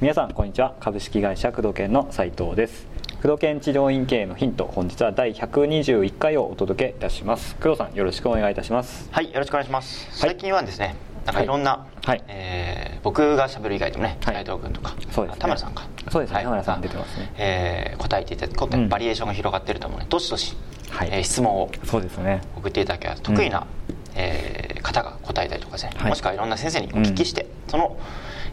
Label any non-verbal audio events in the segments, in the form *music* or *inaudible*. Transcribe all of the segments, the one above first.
皆さんこんにちは。株式会社工藤研の斉藤です。工藤研治療院経営のヒント本日は第121回をお届けいたします。工藤さんよろしくお願いいたします。はいよろしくお願いします、はい。最近はですねなんかい。ろんな、はい。えー僕がしゃべる以外でもねはい。斉藤君とかそうですね。田村さんか。そうですね。はい。田村さん出てますね。えー答えていただいて今うん。回バリエーションが広がっていると思うのでどしどし、はい。えー質問をそうですね。送っていただければ得意な、えー方が答えたりとかですね、はい。もしくはいろんな先生にお聞きして、その、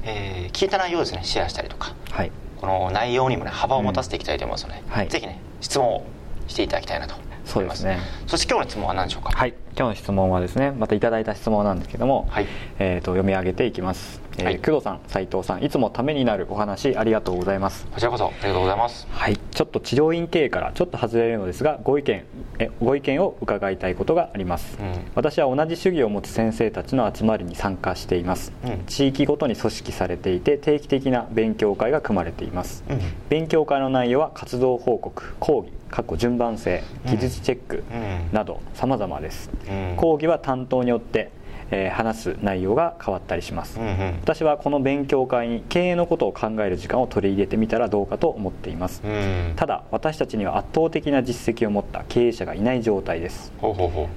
えー聞いた内容をですねシェアしたりとかはい。この内容にもね幅を持たせていきたいと思いますので、はい。ぜひね質問をしていただきたいなとそうですね。そして今日の質問は何でしょうか？はい。今日の質問はですねまたいただいた質問なんですけども、はい。えー、と読み上げていきます、えーはい。工藤さん斉藤さんいつもためになるお話ありがとうございます。こちらこそありがとうございます。はい、ちょっと治療院経営からちょっと外れるのですがご意見えご意見を伺いたいことがあります、うん。私は同じ主義を持つ先生たちの集まりに参加しています、うん。地域ごとに組織されていて定期的な勉強会が組まれています、うん。勉強会の内容は活動報告講義過去順番性技術チェックうん。など様々です、うん。講義は担当によって、えー話す内容が変わったりします、うんうん。私はこの勉強会に経営のことを考える時間を取り入れてみたらどうかと思っています、うん。ただ私たちには圧倒的な実績を持った経営者がいない状態です。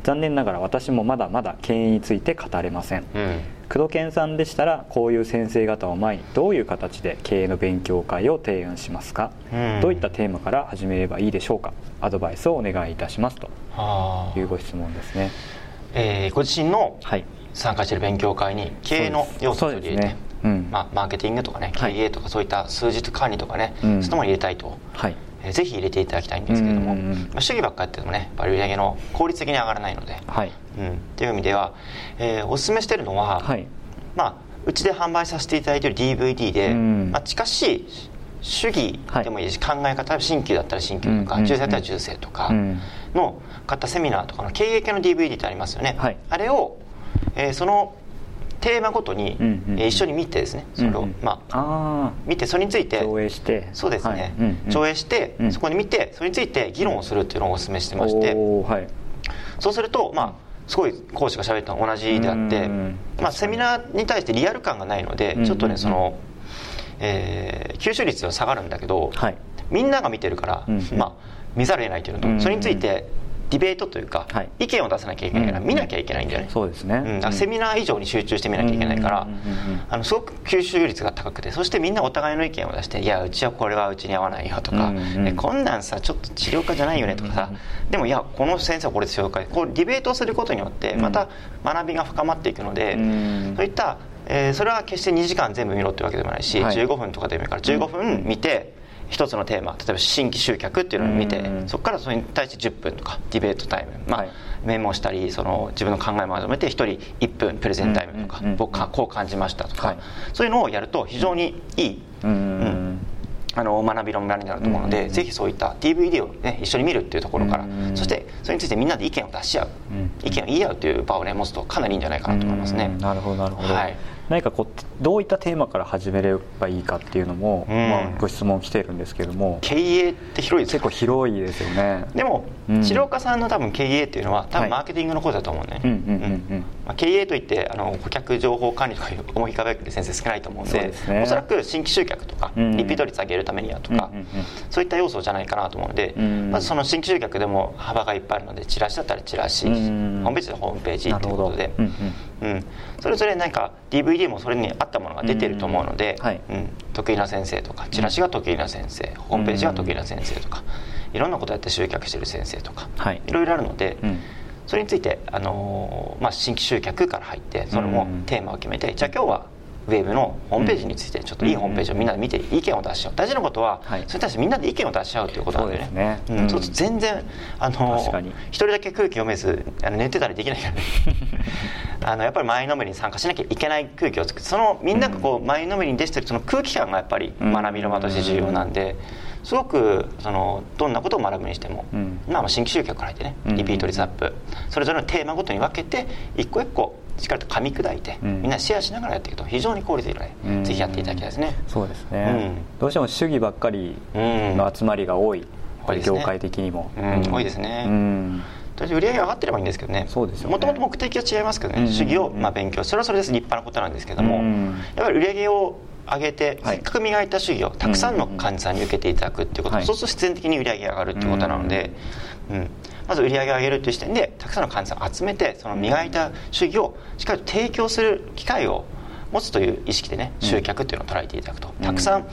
残念ながら私もまだまだ経営について語れません。ううん。工藤健さんでしたらこういう先生方を前にどういう形で経営の勉強会を提案しますか、うん。どういったテーマから始めればいいでしょうか？アドバイスをお願いいたしますというご質問ですねえーご自身のはい。参加している勉強会に経営の要素を取り入れて、ね。うん。まあ、マーケティングとかね経はい。営とかそういった数字管理とかね、うん。そういうのも入れたいと、はい。えーぜひ入れていただきたいんですけれども、まあ、主義ばっかりやっててもね売り上げの効率的に上がらないので、はい。うん、っていう意味では、えーおすすめしているのは、はい。まあ、うちで販売させていただいている DVD で、うん。まあ、近しい主義でもいいし、考え方新旧だったら新旧とか、うんうんうん。重生だったら重生とかうん。の方セミナーとかの経営系の DVD ってありますよね、はい。あれを、えーそのテーマごとに、うえー一緒に見てですねそれを、まあ、あ見てそれについて。あ上映して。そうですね、上映して、うん。そこに見てそれについて議論をするっていうのをお勧めしてまして、そうするとまあすごい講師が喋ったの同じであって。うん、まあ、セミナーに対してリアル感がないのでうん。ちょっとねその、えー吸収率は下がるんだけど、はい。みんなが見てるから、うんうん。まあ、見ざるを得ないというのと、それについてディベートというか、はい。意見を出さなきゃいけないから、うん。うん見なきゃいけないんだよね、そうですね、うん、だからセミナー以上に集中して見なきゃいけないから、うんうんうんうん。あのすごく吸収率が高くてそしてみんなお互いの意見を出して「いやうちはこれはうちに合わないよ」とか、うんうんえこんなんさちょっと治療家じゃないよね」とかさ、でも「いやこの先生はこれで紹介」こうディベートをすることによってまた学びが深まっていくので、うん。そういった、えーそれは決して2時間全部見ろってわけでもないし、はい。15分とかでもいいから15分見て、一つのテーマ例えば新規集客っていうのを見て、うん。そこからそれに対して10分とかディベートタイム、まあはい。メモしたりその自分の考えをまとめて1人1分プレゼンタイムとか、うん僕はこう感じましたとか、はい。そういうのをやると非常にいい、うんうんあの学びの村になると思うので、うんぜひそういった DVD を、ね、一緒に見るっていうところから、うんうんそしてそれについてみんなで意見を出し合う、うん意見を言い合うという場をね持つとかなりいいんじゃないかなと思いますね。うん。なるほどなるほど、はい何かこうどういったテーマから始めればいいかっていうのも、うん。まあ、ご質問来てるんですけども経営って広いです結構広いですよね。でも、うん。治療家さんの多分経営っていうのは多はい。分マーケティングのことだと思うね、経営といってあの顧客情報管理とか思い浮かべる先生少ないと思うんでそね。おそらく新規集客とか、うん。リピート率上げるためにはとか、うんうんうん。そういった要素じゃないかなと思うので、うん。まずその新規集客でも幅がいっぱいあるのでチラシだったらチラシ、うん。ホームページでホームページということで、うんうんそれぞれ何か DVD もそれに合ったものが出てると思うので、うん。はい。うん。得意な先生とかチラシが得意な先生、ホームページが得意な先生とかいろんなことやって集客してる先生とか、はい。いろいろあるので、うん。それについて、あのーまあ、新規集客から入ってそれもうん。テーマを決めて、じゃあ今日はウェブのホームページについてちょっといいホームページをみんなで見て意見を出し合う。大事なことは、はいそれに対してみんなで意見を出し合うということなんでね。そうですね。うん。うん。そう全然あの一人だけ空気読めずあの寝てたりできないからね *laughs* あのやっぱり前のめりに参加しなきゃいけない空気を作ってそのみんながこう前のめりに出してるその空気感がやっぱりうん。学びの場として重要なんで。すごくそのどんなことを学ぶにしても、うん。まあ、新規集客から入ってねうん。リピート率アップ、それぞれのテーマごとに分けて一個一個しっかりと噛み砕いて、うん。みんなシェアしながらやっていくと非常に効率いいので、うん。ぜひやっていただきたいですね。そうですね、うん。どうしても主義ばっかりの集まりが多い、やっぱり業界的にも、うん。多いですね。うんとりあえず売り上げが上がってればいいんですけどね。もともと目的は違いますけどね、うんうんうん。主義をまあ勉強それはそれです。立派なことなんですけども、うんやっぱり売り上げを上げて、はい。せっかく磨いた主義をたくさんの患者さんに受けていただくっていうこと、はいそうすると必然的に売り上げが上がるっていうことなので、うんまず売り上げを上げるという視点でたくさんの患者さんを集めてその磨いた主義をしっかりと提供する機会を持つという意識でね集客っていうのを捉えていただくと、たくさん、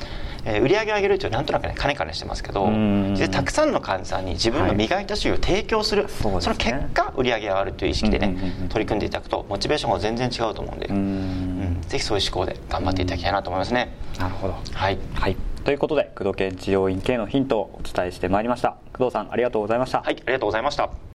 えー売り上げを上げるというなんとなくね金金してますけど、うん。実際たくさんの患者さんに自分の磨いた主義を提供する、そうですね。その結果売り上げが上がるという意識でね、取り組んでいただくとモチベーションが全然違うと思うんで、ううん。んぜひそういう思考で頑張っていただきたいなと思いますね。なるほど。はい。はい。ということで工藤系治療院系のヒントをお伝えしてまいりました。工藤さんありがとうございました。はい、ありがとうございました。